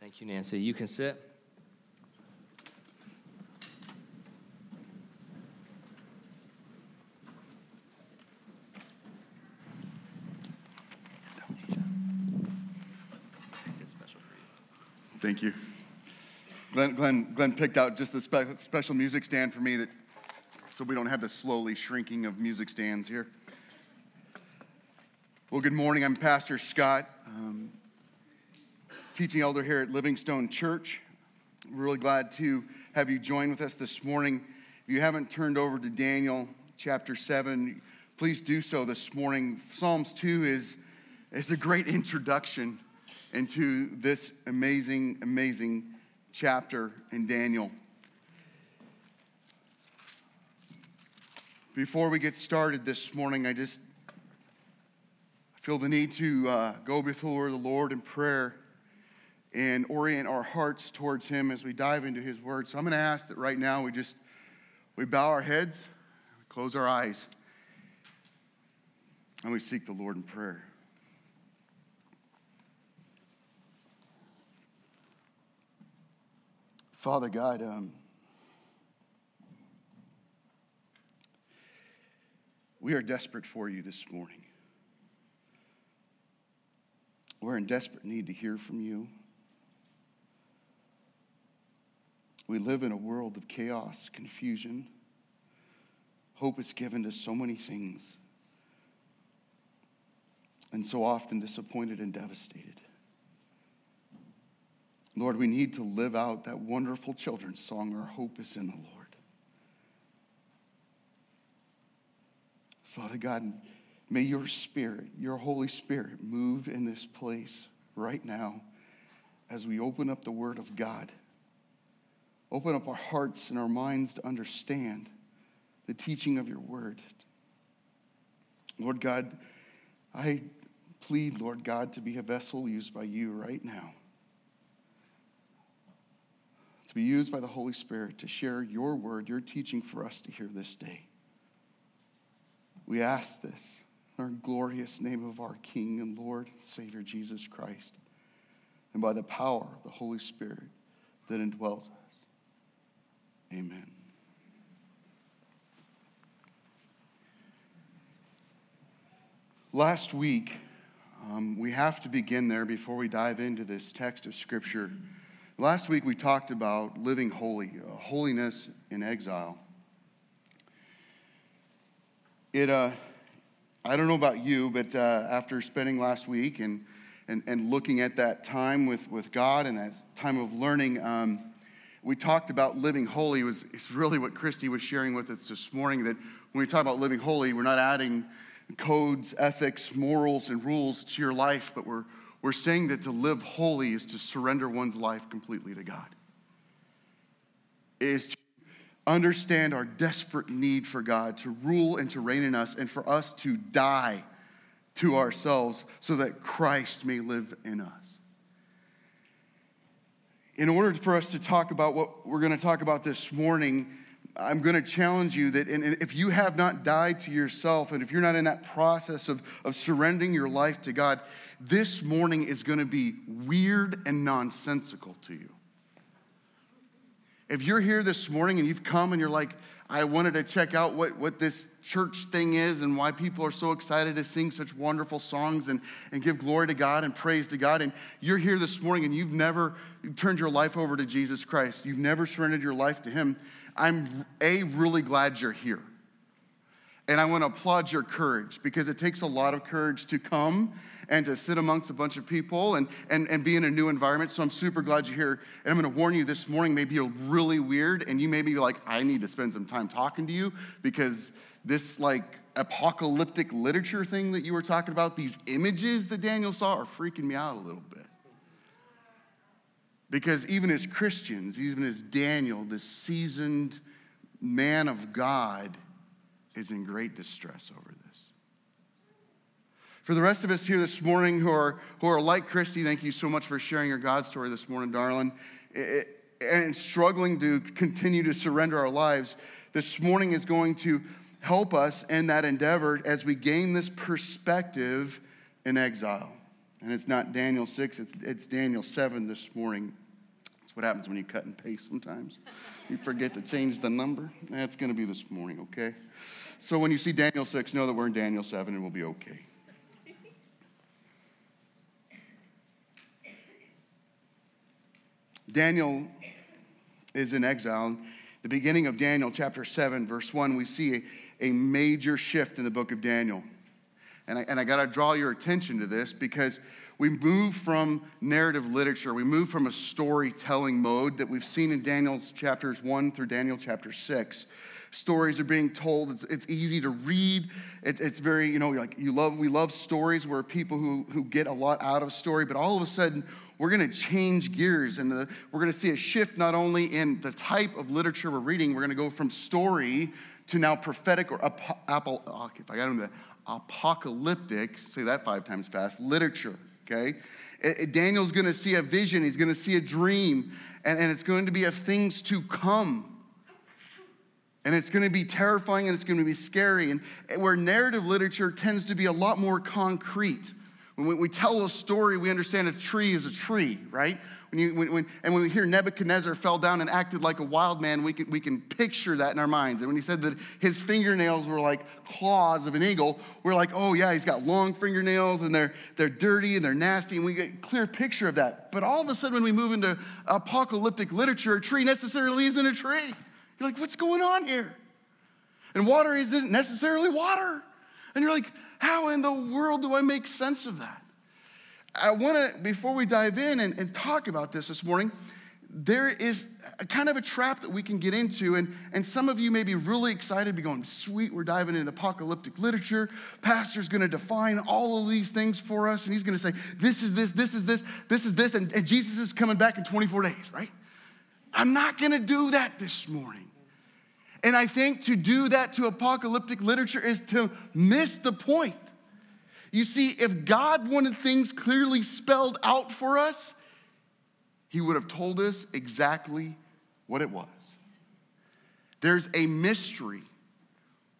Thank you, Nancy. You can sit. Thank you. Glenn, Glenn, Glenn picked out just the spe- special music stand for me that, so we don't have the slowly shrinking of music stands here. Well, good morning. I'm Pastor Scott, um, teaching elder here at Livingstone Church. We're really glad to have you join with us this morning. If you haven't turned over to Daniel chapter 7, please do so this morning. Psalms 2 is, is a great introduction into this amazing, amazing chapter in Daniel. Before we get started this morning, I just feel the need to uh, go before the Lord in prayer and orient our hearts towards Him as we dive into His Word. So I'm going to ask that right now we just we bow our heads, close our eyes, and we seek the Lord in prayer. Father God, um, we are desperate for you this morning. We're in desperate need to hear from you. We live in a world of chaos, confusion. Hope is given to so many things, and so often disappointed and devastated. Lord, we need to live out that wonderful children's song, Our Hope is in the Lord. Father God, may your Spirit, your Holy Spirit, move in this place right now as we open up the Word of God. Open up our hearts and our minds to understand the teaching of your Word. Lord God, I plead, Lord God, to be a vessel used by you right now to be used by the Holy Spirit to share your word, your teaching for us to hear this day. We ask this in our glorious name of our King and Lord, Savior Jesus Christ, and by the power of the Holy Spirit that indwells us. Amen. Last week, um, we have to begin there before we dive into this text of Scripture. Last week we talked about living holy, uh, holiness in exile. It, uh, I don't know about you, but uh, after spending last week and, and, and looking at that time with, with God and that time of learning, um, we talked about living holy. Was, it's really what Christy was sharing with us this morning that when we talk about living holy, we're not adding codes, ethics, morals, and rules to your life, but we're we're saying that to live holy is to surrender one's life completely to God. Is to understand our desperate need for God to rule and to reign in us, and for us to die to ourselves so that Christ may live in us. In order for us to talk about what we're going to talk about this morning, I'm going to challenge you that if you have not died to yourself and if you're not in that process of, of surrendering your life to God, this morning is going to be weird and nonsensical to you. If you're here this morning and you've come and you're like, I wanted to check out what, what this church thing is and why people are so excited to sing such wonderful songs and, and give glory to God and praise to God. And you're here this morning and you've never turned your life over to Jesus Christ, you've never surrendered your life to Him. I'm A, really glad you're here. And I want to applaud your courage because it takes a lot of courage to come and to sit amongst a bunch of people and, and, and be in a new environment. So I'm super glad you're here. And I'm going to warn you this morning, maybe you're really weird and you may be like, I need to spend some time talking to you because this like apocalyptic literature thing that you were talking about, these images that Daniel saw are freaking me out a little bit. Because even as Christians, even as Daniel, this seasoned man of God, is in great distress over this. For the rest of us here this morning who are, who are like Christy, thank you so much for sharing your God story this morning, darling, and struggling to continue to surrender our lives. This morning is going to help us in that endeavor as we gain this perspective in exile. And it's not Daniel 6, it's, it's Daniel 7 this morning. That's what happens when you cut and paste sometimes. You forget to change the number. That's going to be this morning, okay? So when you see Daniel 6, know that we're in Daniel 7 and we'll be okay. Daniel is in exile. The beginning of Daniel chapter 7, verse 1, we see a, a major shift in the book of Daniel. And I, and I got to draw your attention to this because we move from narrative literature, we move from a storytelling mode that we've seen in Daniel's chapters 1 through Daniel chapter 6 stories are being told. It's, it's easy to read. It, it's very, you know, like you love, we love stories where people who, who get a lot out of story, but all of a sudden we're going to change gears and the, we're going to see a shift not only in the type of literature we're reading, we're going to go from story to now prophetic or ap- apple, oh, if I got them, apocalyptic, say that five times fast, literature, okay? Daniel's going to see a vision, he's going to see a dream, and, and it's going to be of things to come. And it's going to be terrifying and it's going to be scary. And where narrative literature tends to be a lot more concrete. When we tell a story, we understand a tree is a tree, right? When you, when, when, and when we hear Nebuchadnezzar fell down and acted like a wild man, we can, we can picture that in our minds. And when he said that his fingernails were like claws of an eagle, we're like, oh, yeah, he's got long fingernails and they're, they're dirty and they're nasty. And we get a clear picture of that. But all of a sudden, when we move into apocalyptic literature, a tree necessarily isn't a tree. You're like, what's going on here? And water isn't necessarily water. And you're like, how in the world do I make sense of that? I want to, before we dive in and, and, talk about this this morning, there is a kind of a trap that we can get into. And, and some of you may be really excited, be going, sweet, we're diving into apocalyptic literature. Pastor's going to define all of these things for us. And he's going to say, this is this, this is this, this is this. And, and Jesus is coming back in 24 days, right? I'm not going to do that this morning. And I think to do that to apocalyptic literature is to miss the point. You see, if God wanted things clearly spelled out for us, He would have told us exactly what it was. There's a mystery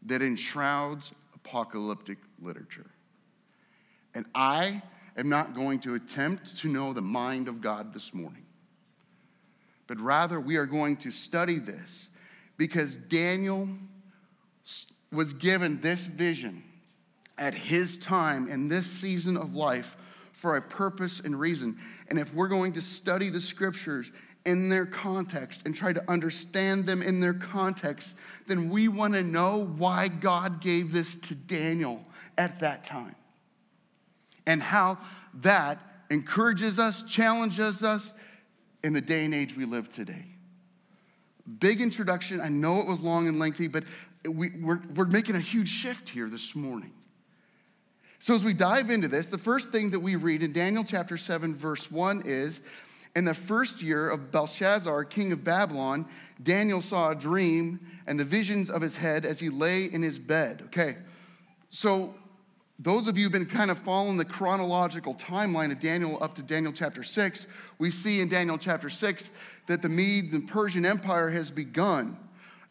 that enshrouds apocalyptic literature. And I am not going to attempt to know the mind of God this morning, but rather we are going to study this because Daniel was given this vision at his time in this season of life for a purpose and reason. And if we're going to study the scriptures in their context and try to understand them in their context, then we want to know why God gave this to Daniel at that time and how that encourages us, challenges us in the day and age we live today. Big introduction. I know it was long and lengthy, but we, we're, we're making a huge shift here this morning. So, as we dive into this, the first thing that we read in Daniel chapter 7, verse 1 is In the first year of Belshazzar, king of Babylon, Daniel saw a dream and the visions of his head as he lay in his bed. Okay, so those of you who've been kind of following the chronological timeline of Daniel up to Daniel chapter 6, we see in Daniel chapter 6 that the Medes and Persian Empire has begun.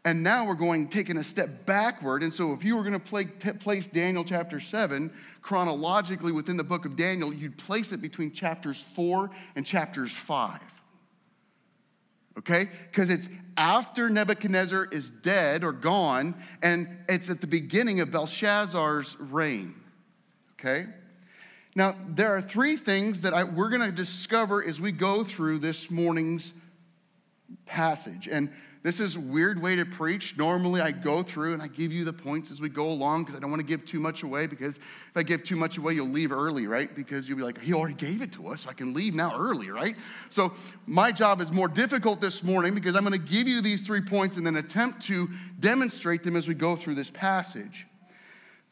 And now we're going taking a step backward. And so, if you were going to play, t- place Daniel chapter 7 chronologically within the book of Daniel, you'd place it between chapters 4 and chapters 5. okay? Because it's after Nebuchadnezzar is dead or gone, and it's at the beginning of Belshazzar's reign, okay? Now, there are three things that I, we're going to discover as we go through this morning's passage. And this is a weird way to preach. Normally, I go through and I give you the points as we go along because I don't want to give too much away. Because if I give too much away, you'll leave early, right? Because you'll be like, he already gave it to us, so I can leave now early, right? So, my job is more difficult this morning because I'm going to give you these three points and then attempt to demonstrate them as we go through this passage.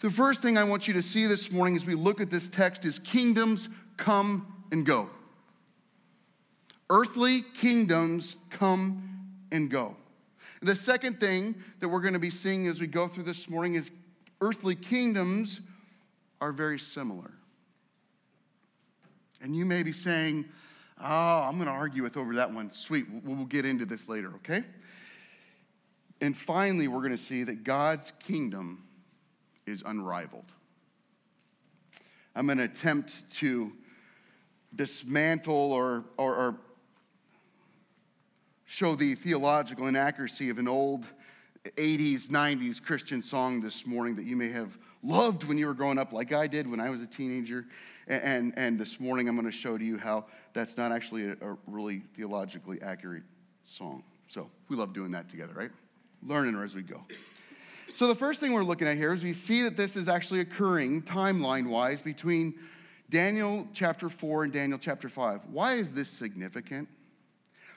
The first thing I want you to see this morning as we look at this text is kingdoms come and go. Earthly kingdoms come and go. The second thing that we're going to be seeing as we go through this morning is earthly kingdoms are very similar. And you may be saying, Oh, I'm going to argue with over that one. Sweet. We'll get into this later, okay? And finally, we're going to see that God's kingdom is unrivaled. I'm going to attempt to dismantle or, or, or show the theological inaccuracy of an old 80s, 90s Christian song this morning that you may have loved when you were growing up, like I did when I was a teenager. And, and this morning I'm going to show to you how that's not actually a, a really theologically accurate song. So we love doing that together, right? Learning as we go. So the first thing we're looking at here is we see that this is actually occurring timeline wise between Daniel chapter 4 and Daniel chapter 5. Why is this significant?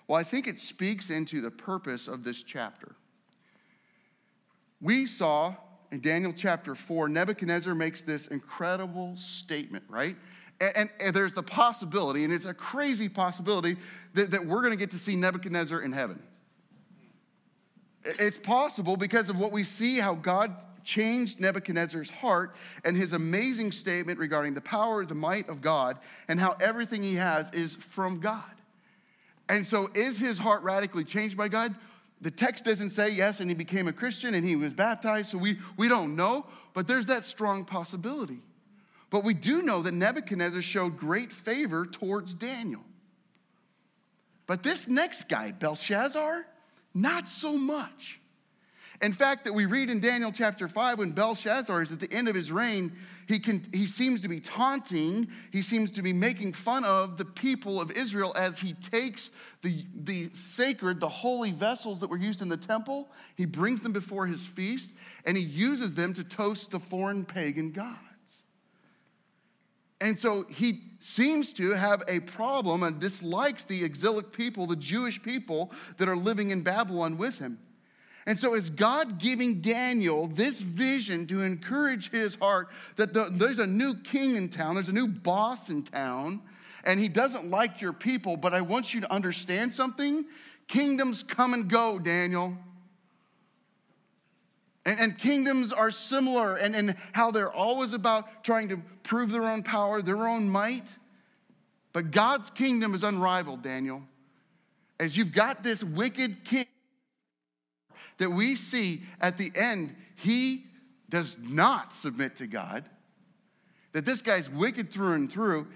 Well, I think it speaks into the purpose of this chapter. We saw in Daniel chapter 4, Nebuchadnezzar makes this incredible statement, right? And, and, and there's the possibility, and it's a crazy possibility, that, that we're going to get to see Nebuchadnezzar in heaven. It's possible because of what we see how God changed Nebuchadnezzar's heart and his amazing statement regarding the power, the might of God, and how everything he has is from God. And so, is his heart radically changed by God? The text doesn't say yes, and he became a Christian and he was baptized, so we, we don't know, but there's that strong possibility. But we do know that Nebuchadnezzar showed great favor towards Daniel. But this next guy, Belshazzar, not so much. In fact, that we read in Daniel chapter 5 when Belshazzar is at the end of his reign, he, can, he seems to be taunting, he seems to be making fun of the people of Israel as he takes the, the sacred, the holy vessels that were used in the temple, he brings them before his feast, and he uses them to toast the foreign pagan gods. And so he seems to have a problem and dislikes the exilic people, the Jewish people that are living in Babylon with him. And so, is God giving Daniel this vision to encourage his heart that the, there's a new king in town, there's a new boss in town, and he doesn't like your people, but I want you to understand something? Kingdoms come and go, Daniel. And, and kingdoms are similar, and, and how they're always about trying to prove their own power, their own might. But God's kingdom is unrivaled, Daniel. As you've got this wicked king that we see at the end, he does not submit to God, that this guy's wicked through and through.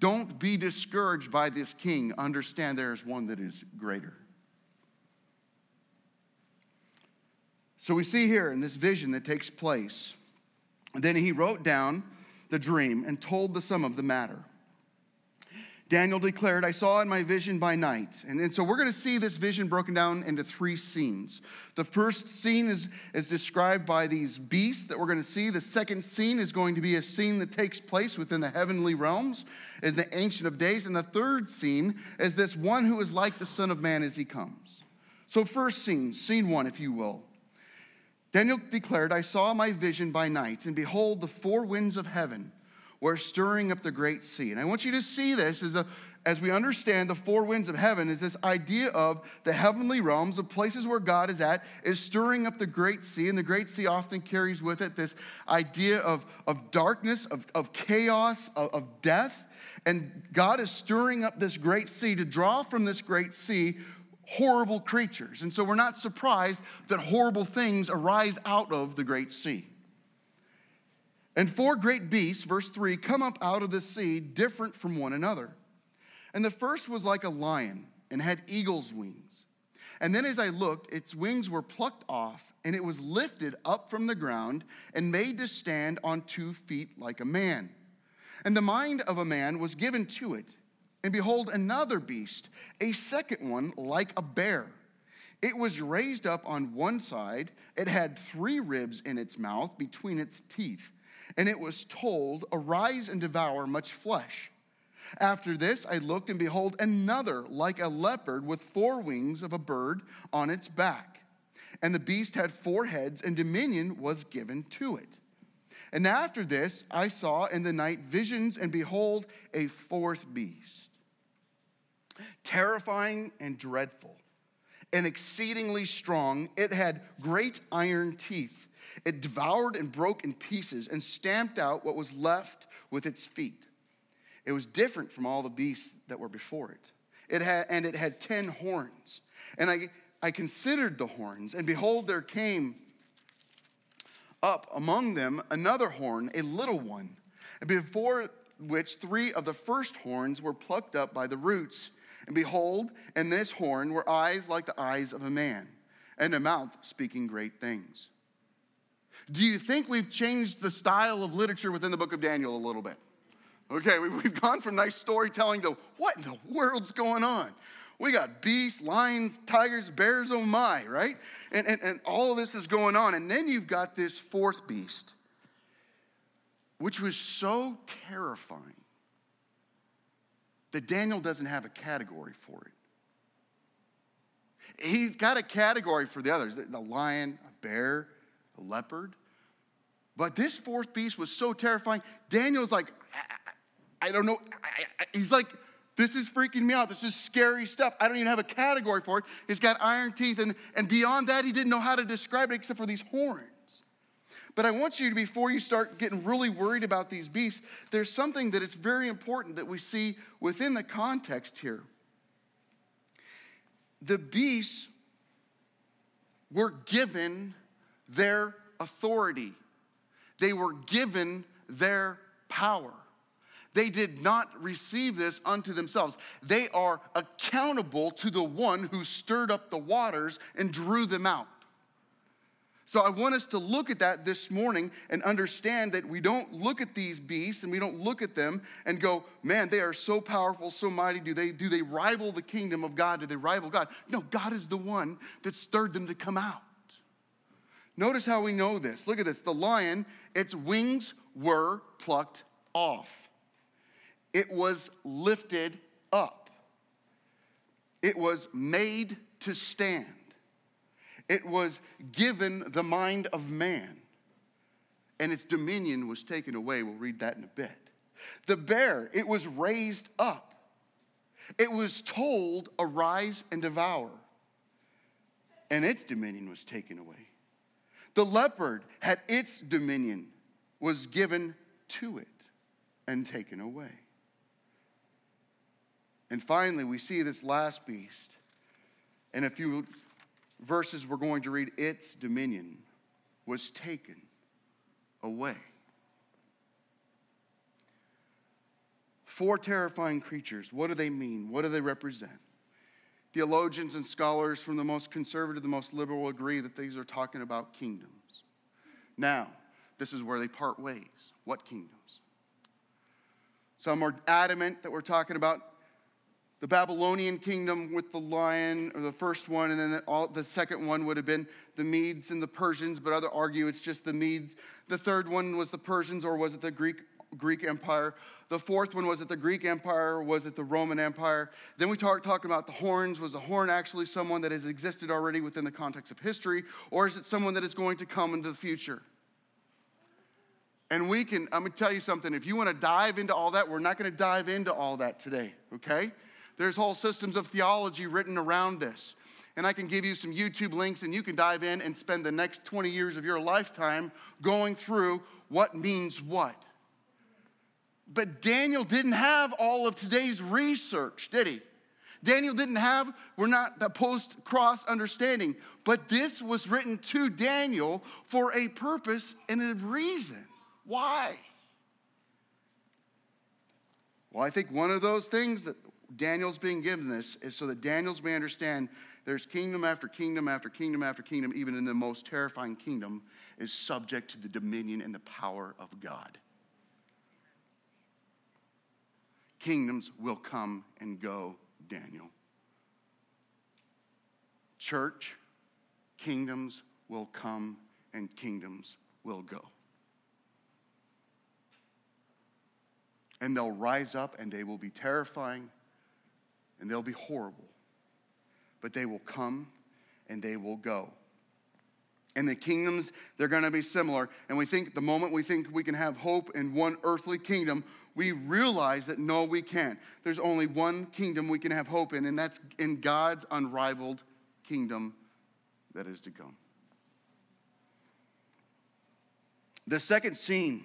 Don't be discouraged by this king. Understand there is one that is greater. So we see here in this vision that takes place, then he wrote down the dream and told the sum of the matter. Daniel declared, I saw in my vision by night. And, and so we're going to see this vision broken down into three scenes. The first scene is, is described by these beasts that we're going to see. The second scene is going to be a scene that takes place within the heavenly realms in the Ancient of Days. And the third scene is this one who is like the Son of Man as he comes. So, first scene, scene one, if you will. Daniel declared, I saw my vision by night, and behold, the four winds of heaven were stirring up the great sea. And I want you to see this as, a, as we understand the four winds of heaven is this idea of the heavenly realms, the places where God is at, is stirring up the great sea. And the great sea often carries with it this idea of, of darkness, of, of chaos, of, of death. And God is stirring up this great sea to draw from this great sea horrible creatures. And so we're not surprised that horrible things arise out of the great sea. And four great beasts, verse 3, come up out of the sea, different from one another. And the first was like a lion and had eagle's wings. And then as I looked, its wings were plucked off, and it was lifted up from the ground and made to stand on two feet like a man. And the mind of a man was given to it. And behold, another beast, a second one like a bear. It was raised up on one side, it had three ribs in its mouth between its teeth, and it was told, Arise and devour much flesh. After this, I looked, and behold, another like a leopard with four wings of a bird on its back. And the beast had four heads, and dominion was given to it. And after this, I saw in the night visions, and behold, a fourth beast, terrifying and dreadful, and exceedingly strong. It had great iron teeth. It devoured and broke in pieces, and stamped out what was left with its feet. It was different from all the beasts that were before it. It had, and it had ten horns. And I, I considered the horns, and behold, there came up among them another horn, a little one, before which three of the first horns were plucked up by the roots. And behold, in this horn were eyes like the eyes of a man, and a mouth speaking great things. Do you think we've changed the style of literature within the book of Daniel a little bit? Okay, we've gone from nice storytelling to what in the world's going on? We got beasts, lions, tigers, bears, oh my, right? And, and, and all of this is going on. And then you've got this fourth beast, which was so terrifying that Daniel doesn't have a category for it. He's got a category for the others the lion, a bear, a leopard. But this fourth beast was so terrifying. Daniel's like, I, don't know. He's like, this is freaking me out. This is scary stuff. I don't even have a category for it. He's got iron teeth, and, and beyond that, he didn't know how to describe it except for these horns. But I want you to, before you start getting really worried about these beasts, there's something that it's very important that we see within the context here. The beasts were given their authority, they were given their power. They did not receive this unto themselves. They are accountable to the one who stirred up the waters and drew them out. So I want us to look at that this morning and understand that we don't look at these beasts and we don't look at them and go, man, they are so powerful, so mighty. Do they, do they rival the kingdom of God? Do they rival God? No, God is the one that stirred them to come out. Notice how we know this. Look at this. The lion, its wings were plucked off it was lifted up, it was made to stand, it was given the mind of man, and its dominion was taken away. We'll read that in a bit. The bear, it was raised up. It was told, Arise and devour, and its dominion was taken away. The leopard had its dominion was given to it and taken away. And finally, we see this last beast. And if few verses, we're going to read its dominion was taken away. Four terrifying creatures. What do they mean? What do they represent? Theologians and scholars from the most conservative to the most liberal agree that these are talking about kingdoms. Now, this is where they part ways. What kingdoms? Some are adamant that we're talking about the Babylonian kingdom with the lion, or the first one, and then all, the second one would have been the Medes and the Persians, but others argue it's just the Medes. The third one was the Persians, or was it the Greek, Greek Empire? The fourth one was it the Greek Empire, or was it the Roman Empire? Then we talk, talk about the horns. Was the horn actually someone that has existed already within the context of history, or is it someone that is going to come into the future? And we can, I'm gonna tell you something, if you wanna dive into all that, we're not gonna dive into all that today, okay? There's whole systems of theology written around this. And I can give you some YouTube links, and you can dive in and spend the next 20 years of your lifetime going through what means what. But Daniel didn't have all of today's research, did he? Daniel didn't have, we're not the post cross understanding, but this was written to Daniel for a purpose and a reason. Why? Well, I think one of those things that Daniel's being given this is so that Daniel's may understand there's kingdom after kingdom after kingdom after kingdom, even in the most terrifying kingdom, is subject to the dominion and the power of God. Kingdoms will come and go, Daniel. Church, kingdoms will come and kingdoms will go. And they'll rise up and they will be terrifying and they'll be horrible. But they will come and they will go. And the kingdoms, they're going to be similar. And we think the moment we think we can have hope in one earthly kingdom, we realize that no, we can't. There's only one kingdom we can have hope in, and that's in God's unrivaled kingdom that is to come. The second scene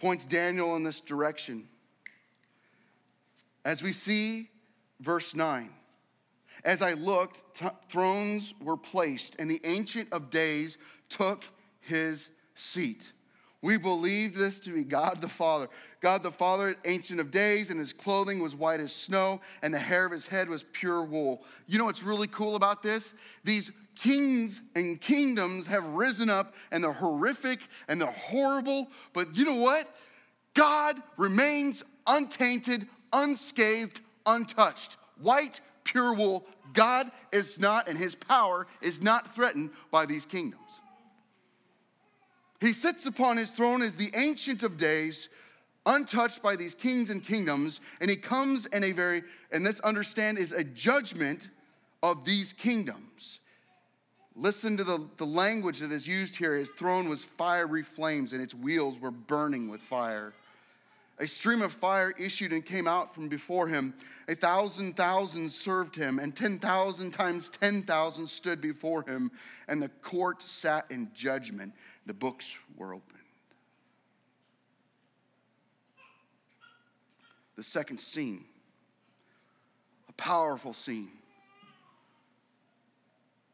points Daniel in this direction. As we see verse 9, as I looked, t- thrones were placed, and the Ancient of Days took his seat. We believe this to be God the Father. God the Father, Ancient of Days, and his clothing was white as snow, and the hair of his head was pure wool. You know what's really cool about this? These kings and kingdoms have risen up, and they're horrific and they're horrible, but you know what? God remains untainted, unscathed, untouched. White, pure wool. God is not, and his power is not threatened by these kingdoms. He sits upon his throne as the ancient of days, untouched by these kings and kingdoms, and he comes in a very, and this understand is a judgment of these kingdoms. Listen to the, the language that is used here. His throne was fiery flames, and its wheels were burning with fire. A stream of fire issued and came out from before him. A thousand thousand served him, and 10,000 times 10,000 stood before him. And the court sat in judgment. The books were opened. The second scene, a powerful scene.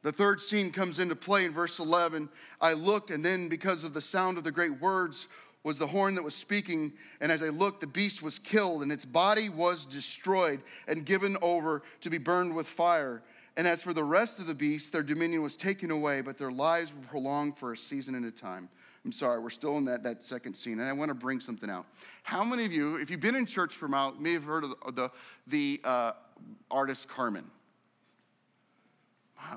The third scene comes into play in verse 11. I looked, and then because of the sound of the great words, was the horn that was speaking. And as I looked, the beast was killed, and its body was destroyed and given over to be burned with fire. And as for the rest of the beasts, their dominion was taken away, but their lives were prolonged for a season and a time. I'm sorry, we're still in that, that second scene, and I want to bring something out. How many of you, if you've been in church for a while, may have heard of the, the, uh, artist Carmen?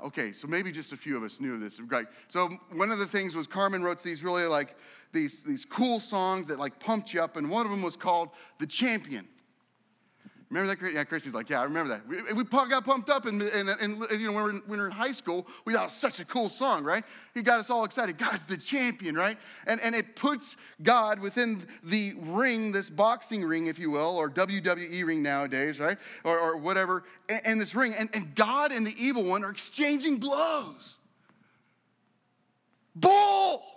Okay, so maybe just a few of us knew this. Right. So one of the things was Carmen wrote these really like these, these cool songs that like pumped you up, and one of them was called The Champion. Remember that? Yeah, Chrissy's like, yeah, I remember that. We, we got pumped up, and, and, and, you know, when we, were in, when we were in high school, we thought it was such a cool song, right? He got us all excited. God's the champion, right? And, and it puts God within the ring, this boxing ring, if you will, or WWE ring nowadays, right? Or, or whatever, and, and this ring. And, and God and the evil one are exchanging blows. Bull!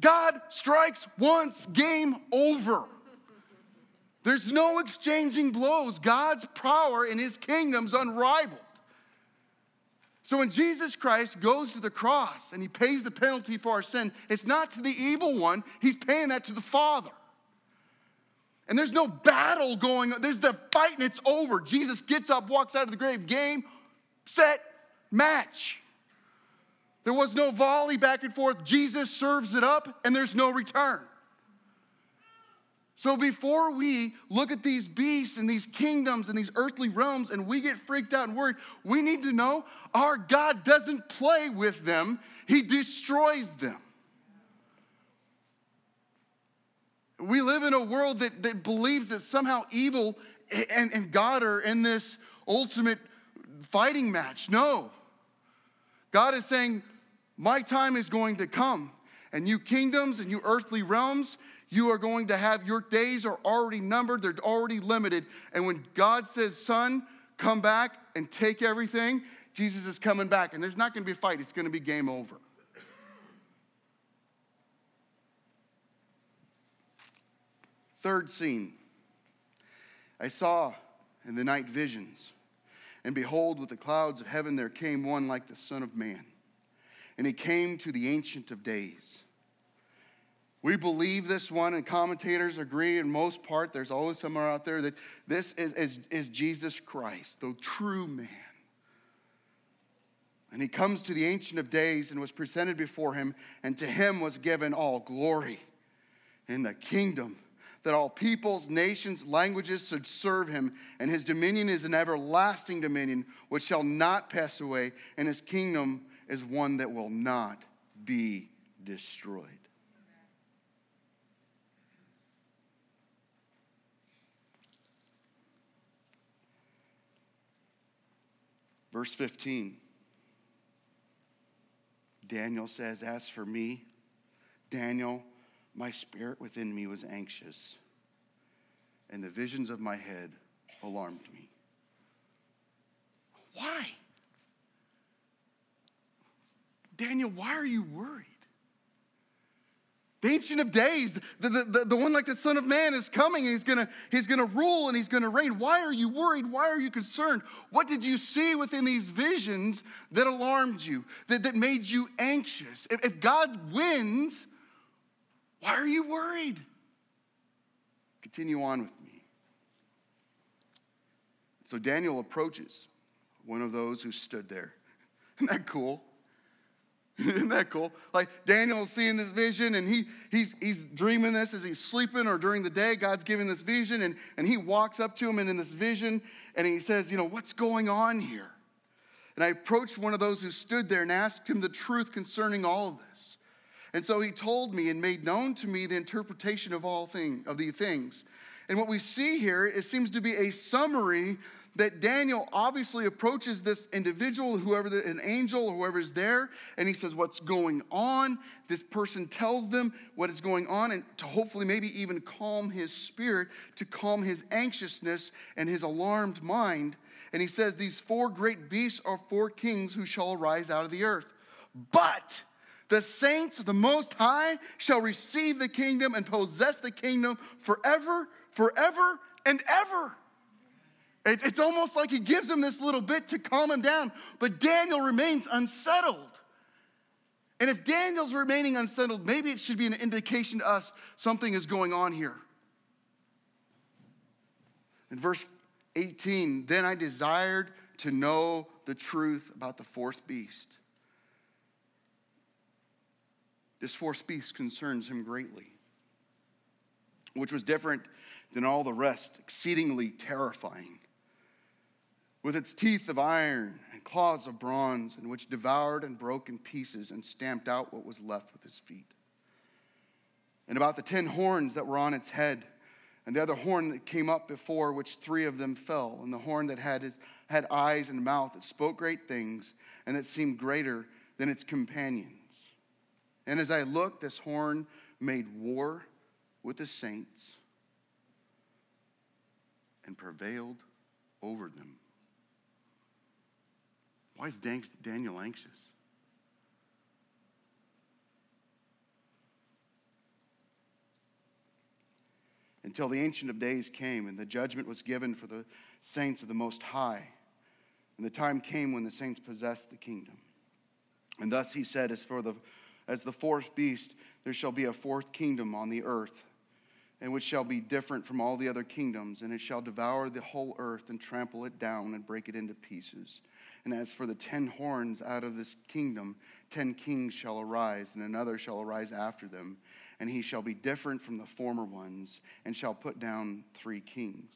God strikes once, game over. There's no exchanging blows. God's power in his kingdom's unrivaled. So when Jesus Christ goes to the cross and he pays the penalty for our sin, it's not to the evil one, he's paying that to the Father. And there's no battle going on. There's the fight and it's over. Jesus gets up, walks out of the grave, game, set, match. There was no volley back and forth. Jesus serves it up, and there's no return. So before we look at these beasts and these kingdoms and these earthly realms and we get freaked out and worried, we need to know our God doesn't play with them, He destroys them. We live in a world that, that believes that somehow evil and, and God are in this ultimate fighting match. No. God is saying, my time is going to come, and you kingdoms and you earthly realms, you are going to have your days are already numbered, they're already limited. And when God says, Son, come back and take everything, Jesus is coming back, and there's not going to be a fight, it's going to be game over. Third scene I saw in the night visions, and behold, with the clouds of heaven there came one like the Son of Man and he came to the Ancient of Days. We believe this one, and commentators agree in most part. There's always somewhere out there that this is, is, is Jesus Christ, the true man. And he comes to the Ancient of Days and was presented before him, and to him was given all glory in the kingdom, that all peoples, nations, languages should serve him. And his dominion is an everlasting dominion which shall not pass away, and his kingdom is one that will not be destroyed. Verse 15. Daniel says, As for me, Daniel, my spirit within me was anxious, and the visions of my head alarmed me. Why? Daniel, why are you worried? The Ancient of Days, the, the, the, one like the Son of Man is coming. He's gonna, he's gonna rule and he's gonna reign. Why are you worried? Why are you concerned? What did you see within these visions that alarmed you, that, that made you anxious? If, if God wins, why are you worried? Continue on with me. So Daniel approaches one of those who stood there. Isn't that cool? Isn't that cool? Like Daniel's seeing this vision and he, he's, he's dreaming this as he's sleeping or during the day. God's giving this vision and, and he walks up to him and in this vision and he says, You know, what's going on here? And I approached one of those who stood there and asked him the truth concerning all of this. And so he told me and made known to me the interpretation of all thing, of the things. And what we see here, it seems to be a summary that Daniel obviously approaches this individual, whoever, the, an angel, whoever is there, and he says, What's going on? This person tells them what is going on, and to hopefully maybe even calm his spirit, to calm his anxiousness and his alarmed mind. And he says, These four great beasts are four kings who shall arise out of the earth. But the saints of the Most High shall receive the kingdom and possess the kingdom forever, forever, and ever. It's almost like he gives him this little bit to calm him down, but Daniel remains unsettled. And if Daniel's remaining unsettled, maybe it should be an indication to us something is going on here. In verse 18, then I desired to know the truth about the fourth beast. This fourth beast concerns him greatly, which was different than all the rest, exceedingly terrifying with its teeth of iron and claws of bronze, and which devoured and broke in pieces and stamped out what was left with his feet. And about the ten horns that were on its head, and the other horn that came up before, which three of them fell, and the horn that had, his, had eyes and mouth that spoke great things, and that seemed greater than its companions. And as I looked, this horn made war with the saints and prevailed over them. Why is Daniel anxious? Until the Ancient of Days came and the judgment was given for the saints of the Most High. And the time came when the saints possessed the kingdom. And thus he said, as for the as the fourth beast, there shall be a fourth kingdom on the earth, and which shall be different from all the other kingdoms, and it shall devour the whole earth and trample it down and break it into pieces. And as for the ten horns out of this kingdom, ten kings shall arise, and another shall arise after them, and he shall be different from the former ones, and shall put down three kings.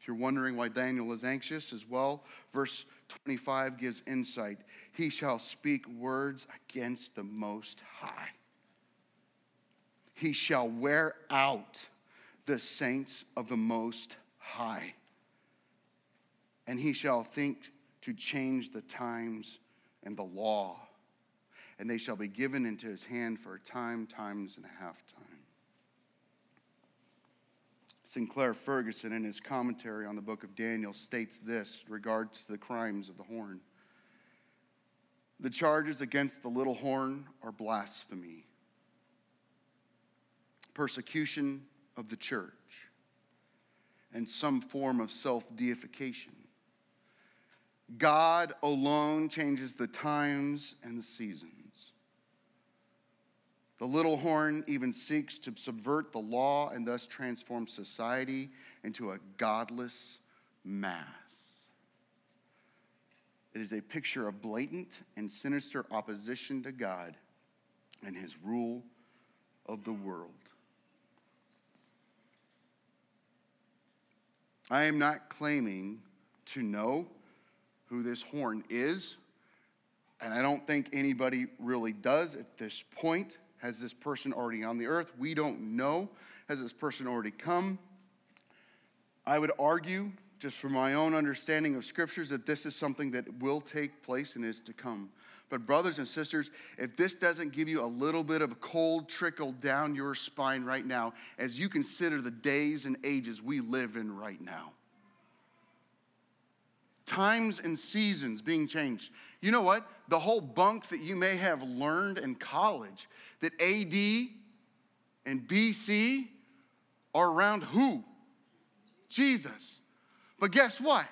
If you're wondering why Daniel is anxious as well, verse 25 gives insight. He shall speak words against the Most High. He shall wear out the saints of the Most High and he shall think to change the times and the law, and they shall be given into his hand for a time, times, and a half time. Sinclair Ferguson, in his commentary on the book of Daniel, states this regards to the crimes of the horn. The charges against the little horn are blasphemy, persecution of the church, and some form of self deification. God alone changes the times and the seasons. The little horn even seeks to subvert the law and thus transform society into a godless mass. It is a picture of blatant and sinister opposition to God and his rule of the world. I am not claiming to know who this horn is, and I don't think anybody really does at this point. Has this person already on the earth? We don't know. Has this person already come? I would argue, just from my own understanding of scriptures, that this is something that will take place and is to come. But, brothers and sisters, if this doesn't give you a little bit of a cold trickle down your spine right now, as you consider the days and ages we live in right now, times and seasons being changed. You know what? The whole bunk that you may have learned in college that AD and BC are around who? Jesus. But guess what?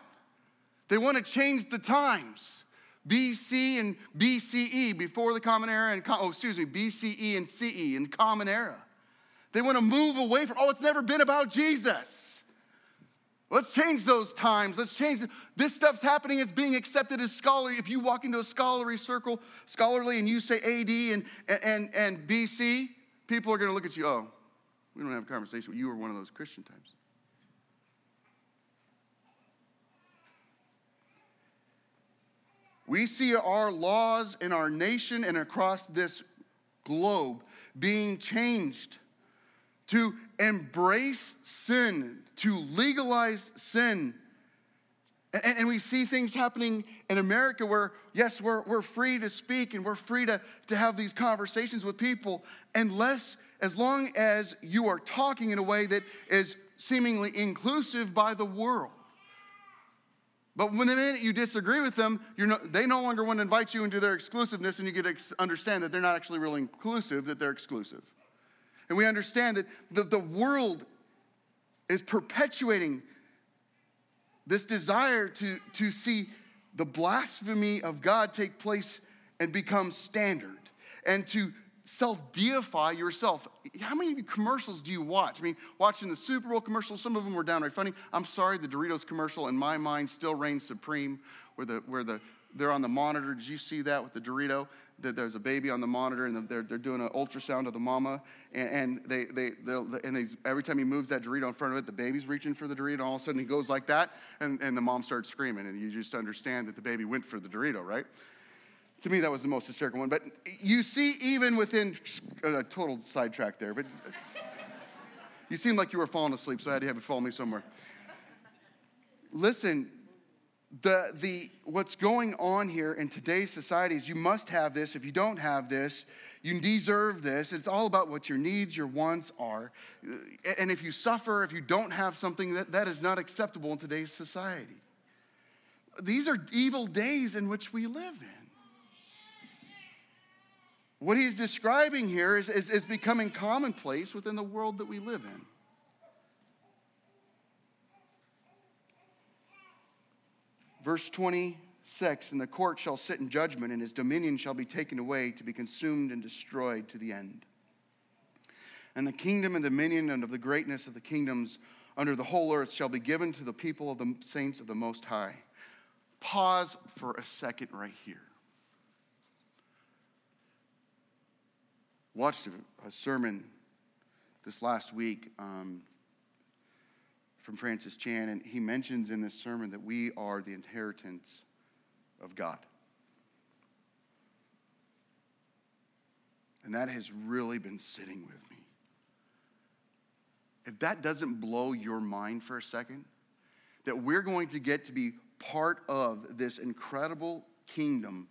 They want to change the times. BC and BCE, before the Common Era, and oh, excuse me, BCE and CE in Common Era. They want to move away from, oh, it's never been about Jesus. Let's change those times. Let's change. This stuff's happening. It's being accepted as scholarly. If you walk into a scholarly circle, scholarly, and you say AD and, and, and BC, people are going to look at you, oh, we don't have a conversation. You were one of those Christian times. We see our laws in our nation and across this globe being changed to embrace sin, to legalize sin. And, and, we see things happening in America where, yes, we're, we're free to speak and we're free to, to have these conversations with people, unless, as long as you are talking in a way that is seemingly inclusive by the world. But when the minute you disagree with them, no, they no longer want to invite you into their exclusiveness, and you get to understand that they're not actually really inclusive, that they're exclusive. And we understand that the, the world is perpetuating this desire to, to see the blasphemy of God take place and become standard, and to self deify yourself. How many commercials do you watch? I mean, watching the Super Bowl commercials, some of them were downright funny. I'm sorry, the Doritos commercial in my mind still reigns supreme, where, the, where the, they're on the monitor. Did you see that with the Dorito? That there's a baby on the monitor and they're, they're doing an ultrasound of the mama. And, and, they, they, and they, every time he moves that Dorito in front of it, the baby's reaching for the Dorito. And all of a sudden he goes like that, and, and the mom starts screaming. And you just understand that the baby went for the Dorito, right? To me, that was the most hysterical one. But you see, even within uh, a total sidetrack there, but you seem like you were falling asleep, so I had to have you follow me somewhere. Listen, the, the, what's going on here in today's society is you must have this. If you don't have this, you deserve this. It's all about what your needs, your wants are. And if you suffer, if you don't have something, that, that is not acceptable in today's society. These are evil days in which we live in. What he's describing here is, is, is becoming commonplace within the world that we live in. Verse 26 And the court shall sit in judgment, and his dominion shall be taken away to be consumed and destroyed to the end. And the kingdom and dominion and of the greatness of the kingdoms under the whole earth shall be given to the people of the saints of the Most High. Pause for a second right here. watched a, sermon this last week um, from Francis Chan, and he mentions in this sermon that we are the inheritance of God. And that has really been sitting with me. If that doesn't blow your mind for a second, that we're going to get to be part of this incredible kingdom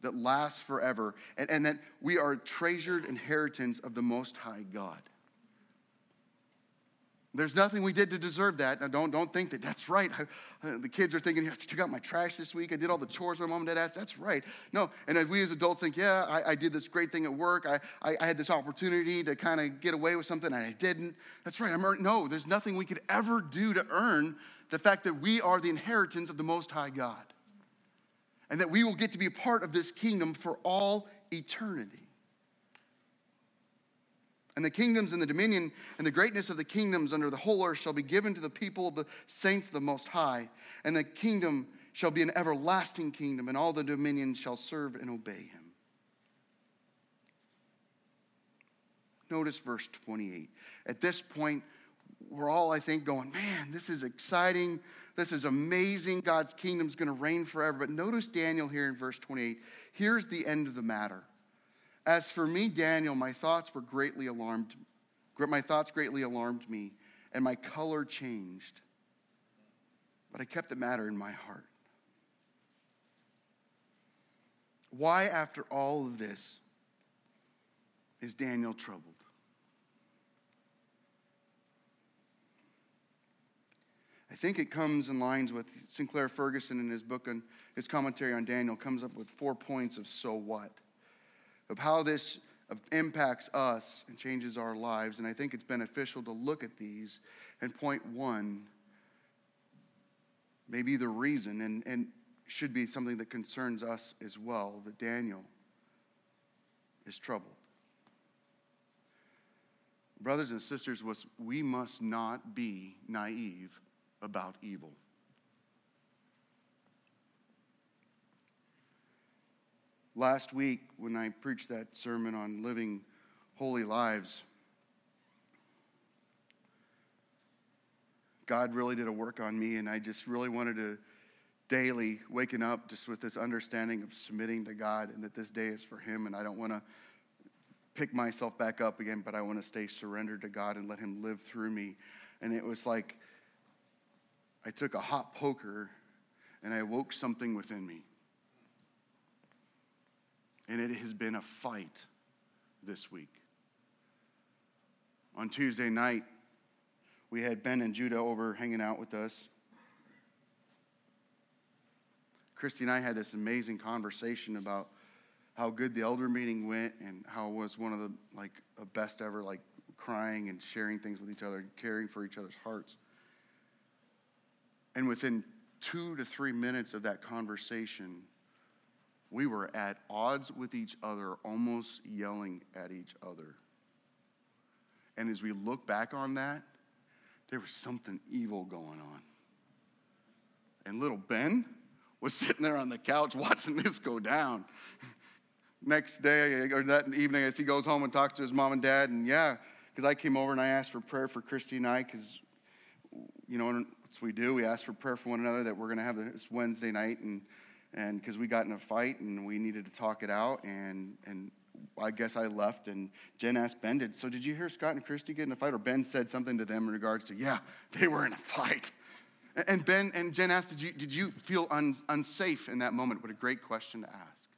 that lasts forever, and, and that we are treasured inheritance of the Most High God. There's nothing we did to deserve that. Now, don't, don't think that that's right. I, the kids are thinking, I took out my trash this week. I did all the chores my mom and dad asked. That's right. No. And as we as adults think, yeah, I, I did this great thing at work. I, I, I had this opportunity to kind of get away with something and I didn't. That's right. I'm earned. No, there's nothing we could ever do to earn the fact that we are the inheritance of the Most High God and that we will get to be a part of this kingdom for all eternity. And the kingdoms and the dominion and the greatness of the kingdoms under the whole earth shall be given to the people of the saints of the Most High. And the kingdom shall be an everlasting kingdom, and all the dominions shall serve and obey him. Notice verse 28. At this point, we're all, I think, going, man, this is exciting. This is amazing. God's kingdom's going to reign forever. But notice Daniel here in verse 28. Here's the end of the matter. As for me, Daniel, my thoughts were greatly alarmed. My thoughts greatly alarmed me, and my color changed. But I kept the matter in my heart. Why, after all of this, is Daniel troubled? I think it comes in lines with Sinclair Ferguson in his book and his commentary on Daniel comes up with four points of so what, of how this impacts us and changes our lives. And I think it's beneficial to look at these. And point one, maybe the reason, and, and should be something that concerns us as well, that Daniel is troubled. Brothers and sisters, we must not be naive about evil. Last week, when I preached that sermon on living holy lives, God really did a work on me, and I just really wanted to daily waking up just with this understanding of submitting to God and that this day is for Him, and I don't want to pick myself back up again, but I want to stay surrendered to God and let Him live through me. And it was like I took a hot poker and I woke something within me. And it has been a fight this week. On Tuesday night, we had Ben and Judah over hanging out with us. Christy and I had this amazing conversation about how good the elder meeting went and how it was one of the like best ever like crying and sharing things with each other and caring for each other's hearts and within two to three minutes of that conversation we were at odds with each other almost yelling at each other and as we look back on that there was something evil going on and little ben was sitting there on the couch watching this go down next day or that evening as he goes home and talks to his mom and dad. And yeah, because I came over and I asked for prayer for Christy and I, because, you know, what we do. We ask for prayer for one another that we're going to have this Wednesday night. And and because we got in a fight and we needed to talk it out. And, and I guess I left and Jen asked Ben, did, so did you hear Scott and Christy get in a fight? Or Ben said something to them in regards to, yeah, they were in a fight. And Ben and Jen asked, did you, did you feel un, unsafe in that moment? What a great question to ask.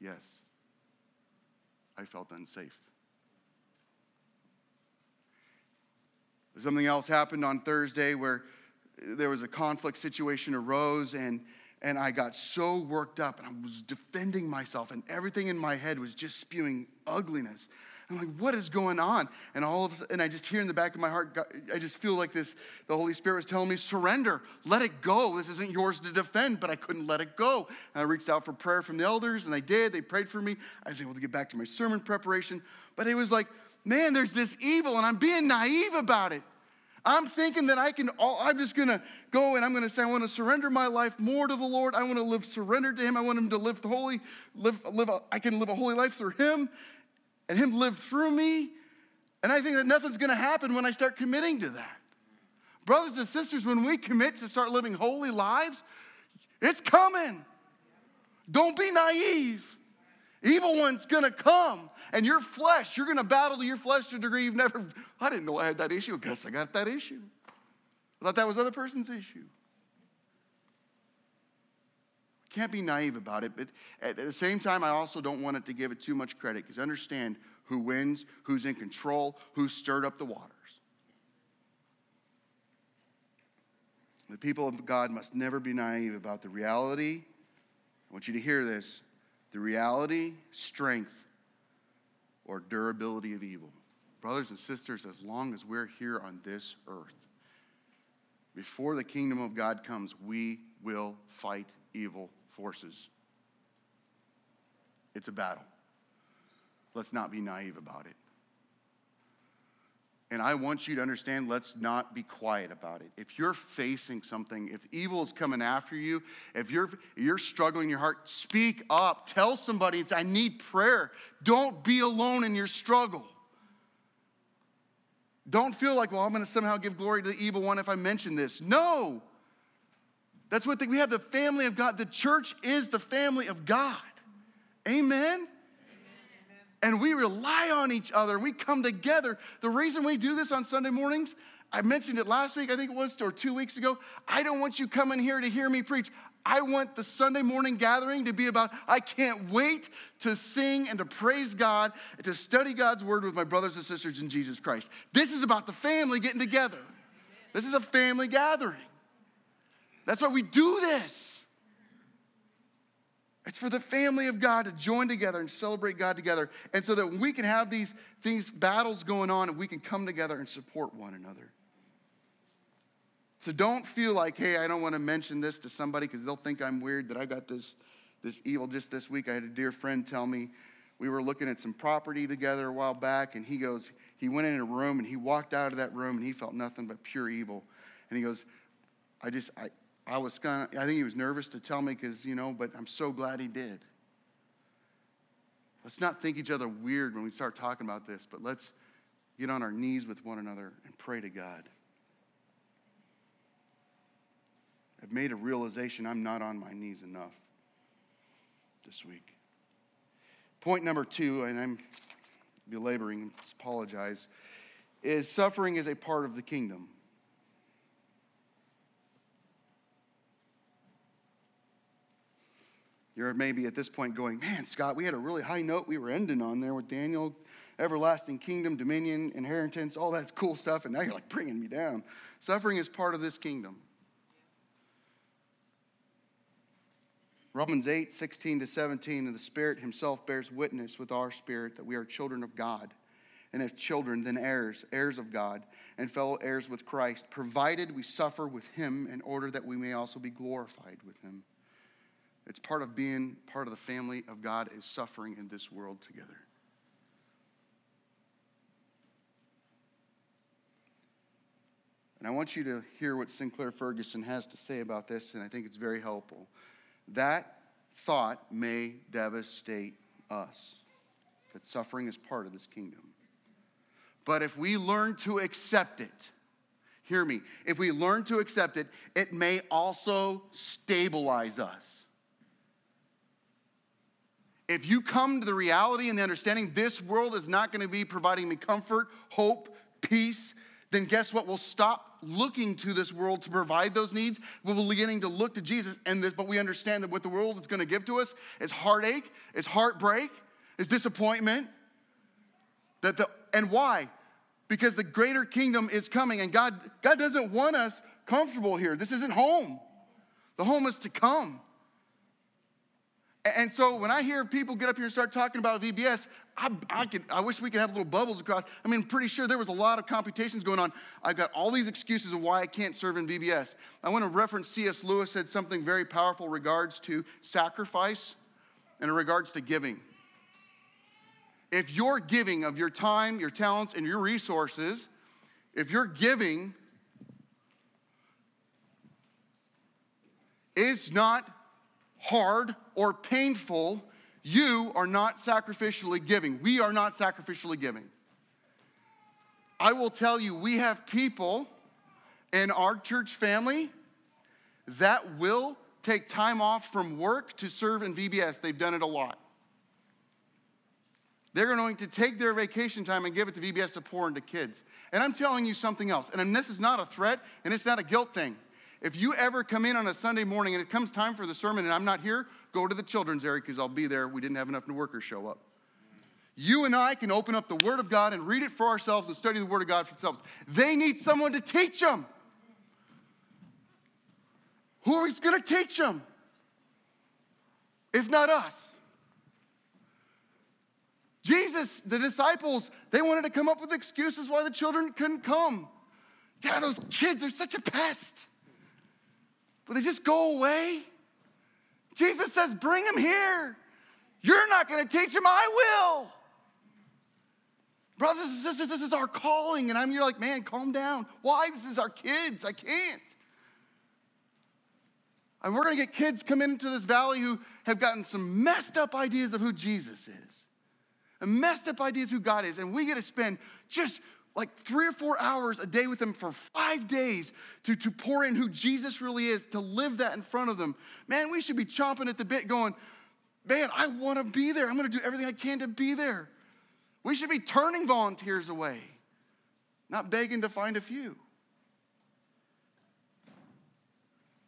Yes, I felt unsafe. Something else happened on Thursday where there was a conflict situation arose and and I got so worked up and I was defending myself and everything in my head was just spewing ugliness. I'm like, what is going on? And all of and I just hear in the back of my heart, I just feel like this, the Holy Spirit was telling me, surrender, let it go. This isn't yours to defend, but I couldn't let it go. And I reached out for prayer from the elders, and they did. They prayed for me. I was able to get back to my sermon preparation. But it was like, man, there's this evil, and I'm being naive about it. I'm thinking that I can, all, I'm just gonna go and I'm gonna say, I wanna surrender my life more to the Lord. I wanna live surrendered to Him. I want Him to live holy, live, live a, I can live a holy life through Him and Him live through me. And I think that nothing's to happen when I start committing to that. Brothers and sisters, when we commit to start living holy lives, it's coming. Don't be naive. Evil one's to come, and your flesh, you're to battle your flesh to a degree you've never. I didn't know I had that issue. I guess I got that issue. I thought that was other person's issue. Can't be naive about it, but at the same time, I also don't want it to give it too much credit because understand who wins, who's in control, who stirred up the waters. The people of God must never be naive about the reality. I want you to hear this the reality, strength, or durability of evil. Brothers and sisters, as long as we're here on this earth, before the kingdom of God comes, we will fight evil forces. It's a battle. let's not be naive about it. And I want you to understand, let's not be quiet about it. If you're facing something, if evil is coming after you, if you're, you're struggling in your heart, speak up. Tell somebody, I need prayer. Don't be alone in your struggle. Don't feel like, well, I'm going to somehow give glory to the evil one if I mention this. No. That's what the, we have the family of God. The church is the family of God. Amen and we rely on each other and we come together. The reason we do this on Sunday mornings, I mentioned it last week, I think it was, or two weeks ago. I don't want you coming here to hear me preach. I want the Sunday morning gathering to be about, I can't wait to sing and to praise God and to study God's word with my brothers and sisters in Jesus Christ. This is about the family getting together. This is a family gathering. That's why we do this. It's for the family of God to join together and celebrate God together. And so that we can have these, these battles going on and we can come together and support one another. So don't feel like, hey, I don't want to mention this to somebody because they'll think I'm weird that I got this, this evil. Just this week, I had a dear friend tell me we were looking at some property together a while back, and he goes, he went in a room and he walked out of that room and he felt nothing but pure evil. And he goes, I just, I, I was kind of, I think he was nervous to tell me because, you know, but I'm so glad he did. Let's not think each other weird when we start talking about this, but let's get on our knees with one another and pray to God. I've made a realization I'm not on my knees enough this week. Point number two, and I'm belaboring, apologize, is suffering is a part of the kingdom. You're maybe at this point going, man, Scott, we had a really high note we were ending on there with Daniel, everlasting kingdom, dominion, inheritance, all that cool stuff, and now you're like bringing me down. Suffering is part of this kingdom. Romans 8, 16 to 17, and the Spirit Himself bears witness with our spirit that we are children of God. And if children, then heirs, heirs of God, and fellow heirs with Christ, provided we suffer with Him in order that we may also be glorified with Him. It's part of being part of the family of God is suffering in this world together. And I want you to hear what Sinclair Ferguson has to say about this, and I think it's very helpful. That thought may devastate us, that suffering is part of this kingdom. But if we learn to accept it, hear me, if we learn to accept it, it may also stabilize us if you come to the reality and the understanding this world is not going to be providing me comfort, hope, peace, then guess what? We'll stop looking to this world to provide those needs. We'll be beginning to look to Jesus, and this, but we understand that what the world is going to give to us is heartache, is heartbreak, is disappointment. That the and why? Because the greater kingdom is coming, and God God doesn't want us comfortable here. This isn't home. The home is to come. And so when I hear people get up here and start talking about VBS, I, I, could, I wish we could have little bubbles across. I mean, pretty sure there was a lot of computations going on. I've got all these excuses of why I can't serve in VBS. I want to reference C.S. Lewis said something very powerful regards to sacrifice and in regards to giving. If you're giving of your time, your talents, and your resources, if you're giving is not hard, or painful, you are not sacrificially giving. We are not sacrificially giving. I will tell you, we have people in our church family that will take time off from work to serve in VBS. They've done it a lot. They're going to take their vacation time and give it to VBS to pour into kids. And I'm telling you something else. And this is not a threat and it's not a guilt thing. If you ever come in on a Sunday morning and it comes time for the sermon and I'm not here, go to the children's area because I'll be there. We didn't have enough new workers show up. You and I can open up the Word of God and read it for ourselves and study the Word of God for ourselves. They need someone to teach them. Who is going to teach them? If not us. Jesus, the disciples, they wanted to come up with excuses why the children couldn't come. Yeah, those kids are such a pest. Will they just go away? Jesus says, Bring them here. You're not going to teach them, I will. brothers and sisters, this is our calling. And I'm you're like, man, calm down. Why? This is our kids. I can't. And we're going to get kids come into this valley who have gotten some messed up ideas of who Jesus is, and messed up ideas who God is. And we get to spend just like three or four hours a day with them for five days to, to pour in who Jesus really is, to live that in front of them. Man, we should be chomping at the bit going, man, I want to be there. I'm going to do everything I can to be there. We should be turning volunteers away, not begging to find a few.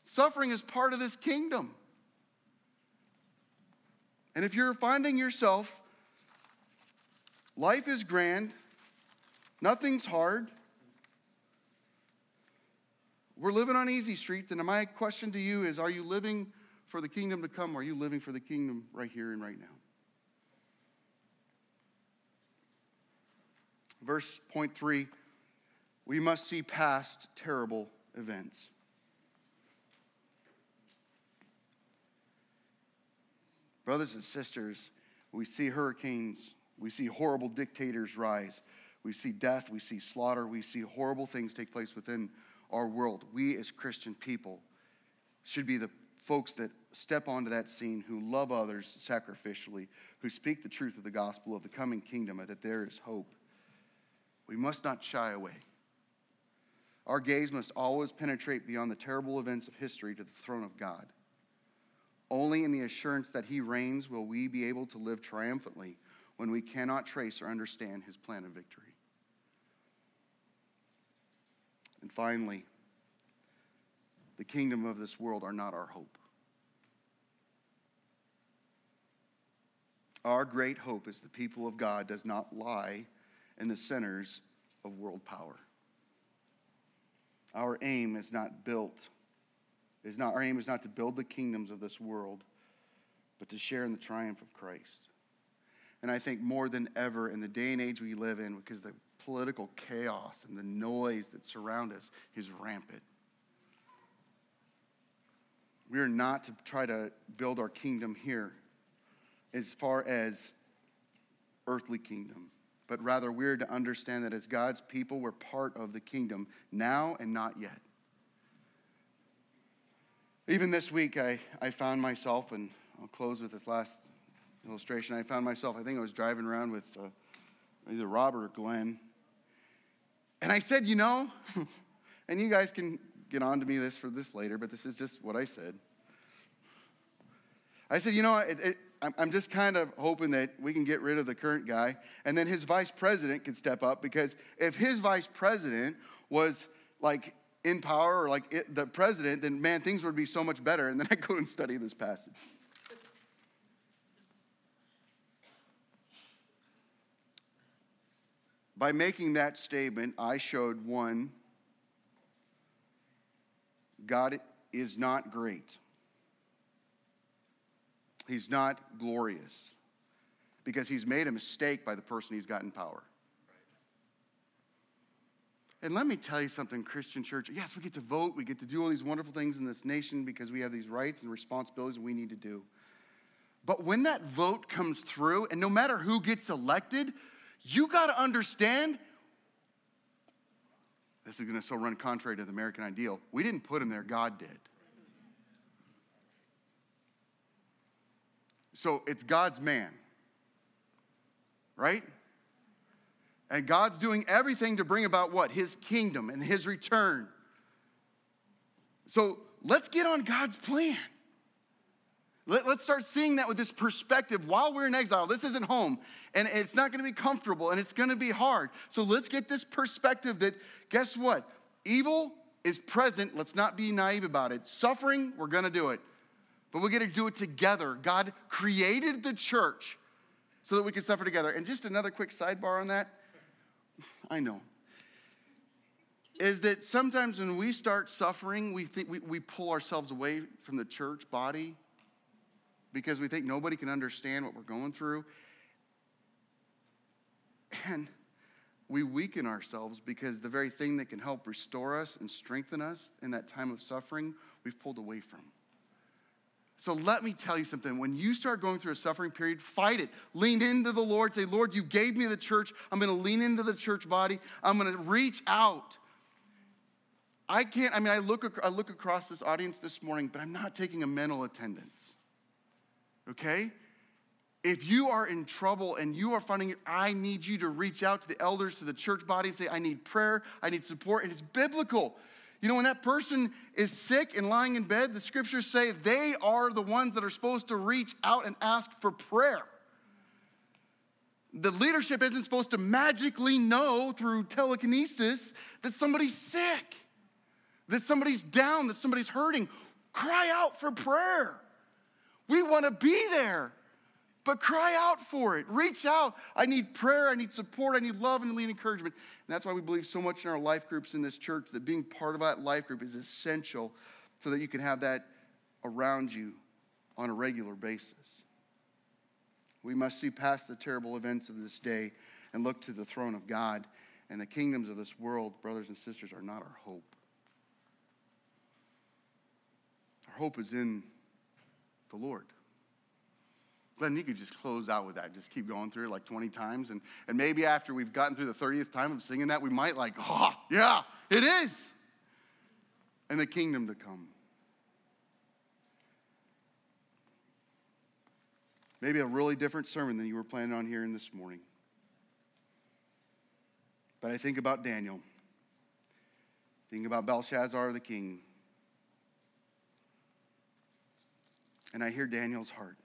Suffering is part of this kingdom. And if you're finding yourself, life is grand, nothing's hard, we're living on easy street, then my question to you is are you living for the kingdom to come or are you living for the kingdom right here and right now? Verse point three we must see past terrible events. Brothers and sisters, we see hurricanes, we see horrible dictators rise, we see death, we see slaughter, we see horrible things take place within our world. We as Christian people should be the folks that step onto that scene who love others sacrificially, who speak the truth of the gospel of the coming kingdom, that there is hope. We must not shy away. Our gaze must always penetrate beyond the terrible events of history to the throne of God. Only in the assurance that He reigns will we be able to live triumphantly when we cannot trace or understand His plan of victory. And finally, the kingdom of this world are not our hope. Our great hope is the people of God does not lie in the centers of world power. Our aim is not built is not, our aim is not to build the kingdoms of this world, but to share in the triumph of Christ. And I think more than ever in the day and age we live in, because the political chaos and the noise that surround us is rampant. We are not to try to build our kingdom here as far as earthly kingdom, but rather we're to understand that as God's people, we're part of the kingdom now and not yet. Even this week, I, I found myself, and I'll close with this last illustration. I found myself, I think I was driving around with uh, either Robert or Glenn. And I said, you know, and you guys can get on to me this for this later, but this is just what I said. I said, you know, it, it, I'm just kind of hoping that we can get rid of the current guy, and then his vice president can step up because if his vice president was like in power or like it, the president, then man, things would be so much better. And then I go and study this passage. By making that statement, I showed one, God is not great. He's not glorious because he's made a mistake by the person he's got in power. And let me tell you something, Christian church. Yes, we get to vote, we get to do all these wonderful things in this nation because we have these rights and responsibilities we need to do. But when that vote comes through, and no matter who gets elected, you got to understand this is going to so run contrary to the American ideal. We didn't put him there, God did. So it's God's man, right? And God's doing everything to bring about what? His kingdom and his return. So let's get on God's plan. Let, us start seeing that with this perspective while we're in exile. This isn't home, and it's not going to be comfortable, and it's going to be hard. So let's get this perspective that, guess what? Evil is present. Let's not be naive about it. Suffering, we're going to do it. But we're going to do it together. God created the church so that we can suffer together. And just another quick sidebar on that I know. Is that sometimes when we start suffering, we think we, we pull ourselves away from the church body because we think nobody can understand what we're going through. And we weaken ourselves because the very thing that can help restore us and strengthen us in that time of suffering, we've pulled away from. So let me tell you something. When you start going through a suffering period, fight it. Lean into the Lord. Say, Lord, you gave me the church. I'm going to lean into the church body. I'm going to reach out. I can't, I mean, I look, I look across this audience this morning, but I'm not taking a mental attendance. Okay? If you are in trouble and you are finding, I need you to reach out to the elders, to the church body, and say, I need prayer, I need support, and it's biblical. You know, when that person is sick and lying in bed, the scriptures say they are the ones that are supposed to reach out and ask for prayer. The leadership isn't supposed to magically know through telekinesis that somebody's sick, that somebody's down, that somebody's hurting. Cry out for prayer. We want to be there. But cry out for it. Reach out. I need prayer. I need support. I need love and I need encouragement. And that's why we believe so much in our life groups in this church that being part of that life group is essential so that you can have that around you on a regular basis. We must see past the terrible events of this day and look to the throne of God. And the kingdoms of this world, brothers and sisters, are not our hope. Our hope is in the Lord. Glenn, you could just close out with that. Just keep going through it like 20 times. And, and maybe after we've gotten through the 30th time of singing that, we might like, oh, yeah, it is. And the kingdom to come. Maybe a really different sermon than you were planning on hearing this morning. But I think about Daniel. Think about Belshazzar the king. And I hear Daniel's heart.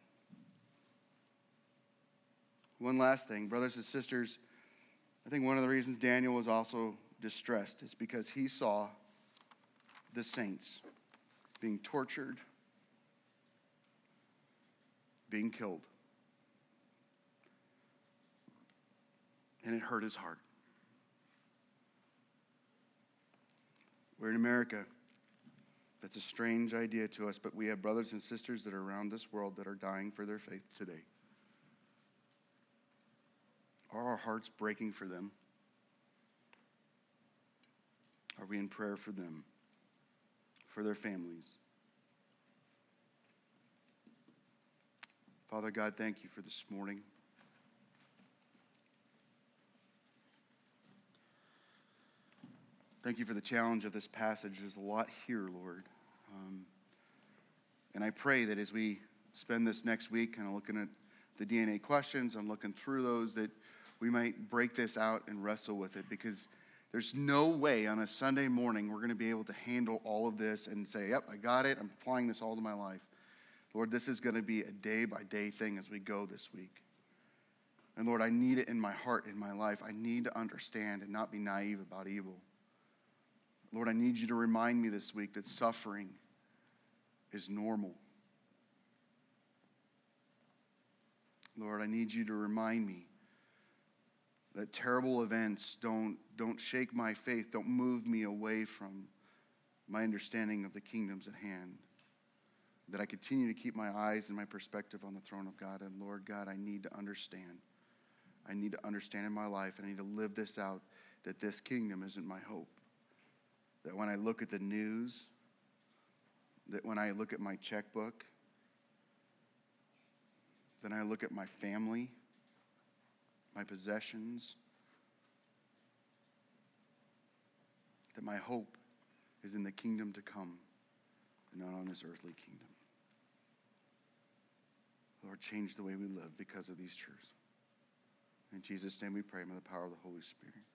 One last thing, brothers and sisters, I think one of the reasons Daniel was also distressed is because he saw the saints being tortured, being killed. And it hurt his heart. We're in America. That's a strange idea to us, but we have brothers and sisters that are around this world that are dying for their faith today. Are our hearts breaking for them? Are we in prayer for them, for their families? Father God, thank you for this morning. Thank you for the challenge of this passage. There's a lot here, Lord. Um, and I pray that as we spend this next week kind of looking at the DNA questions, I'm looking through those, that we might break this out and wrestle with it because there's no way on a Sunday morning we're going to be able to handle all of this and say, yep, I got it. I'm applying this all to my life. Lord, this is going to be a day by day thing as we go this week. And Lord, I need it in my heart, in my life. I need to understand and not be naive about evil. Lord, I need you to remind me this week that suffering is normal. Lord, I need you to remind me that terrible events don't, don't shake my faith, don't move me away from my understanding of the kingdoms at hand. That I continue to keep my eyes and my perspective on the throne of God. And Lord God, I need to understand. I need to understand in my life, and I need to live this out that this kingdom isn't my hope. That when I look at the news, that when I look at my checkbook, then I look at my family, my possessions, that my hope is in the kingdom to come and not on this earthly kingdom. Lord, change the way we live because of these truths. In Jesus' name we pray by the power of the Holy Spirit.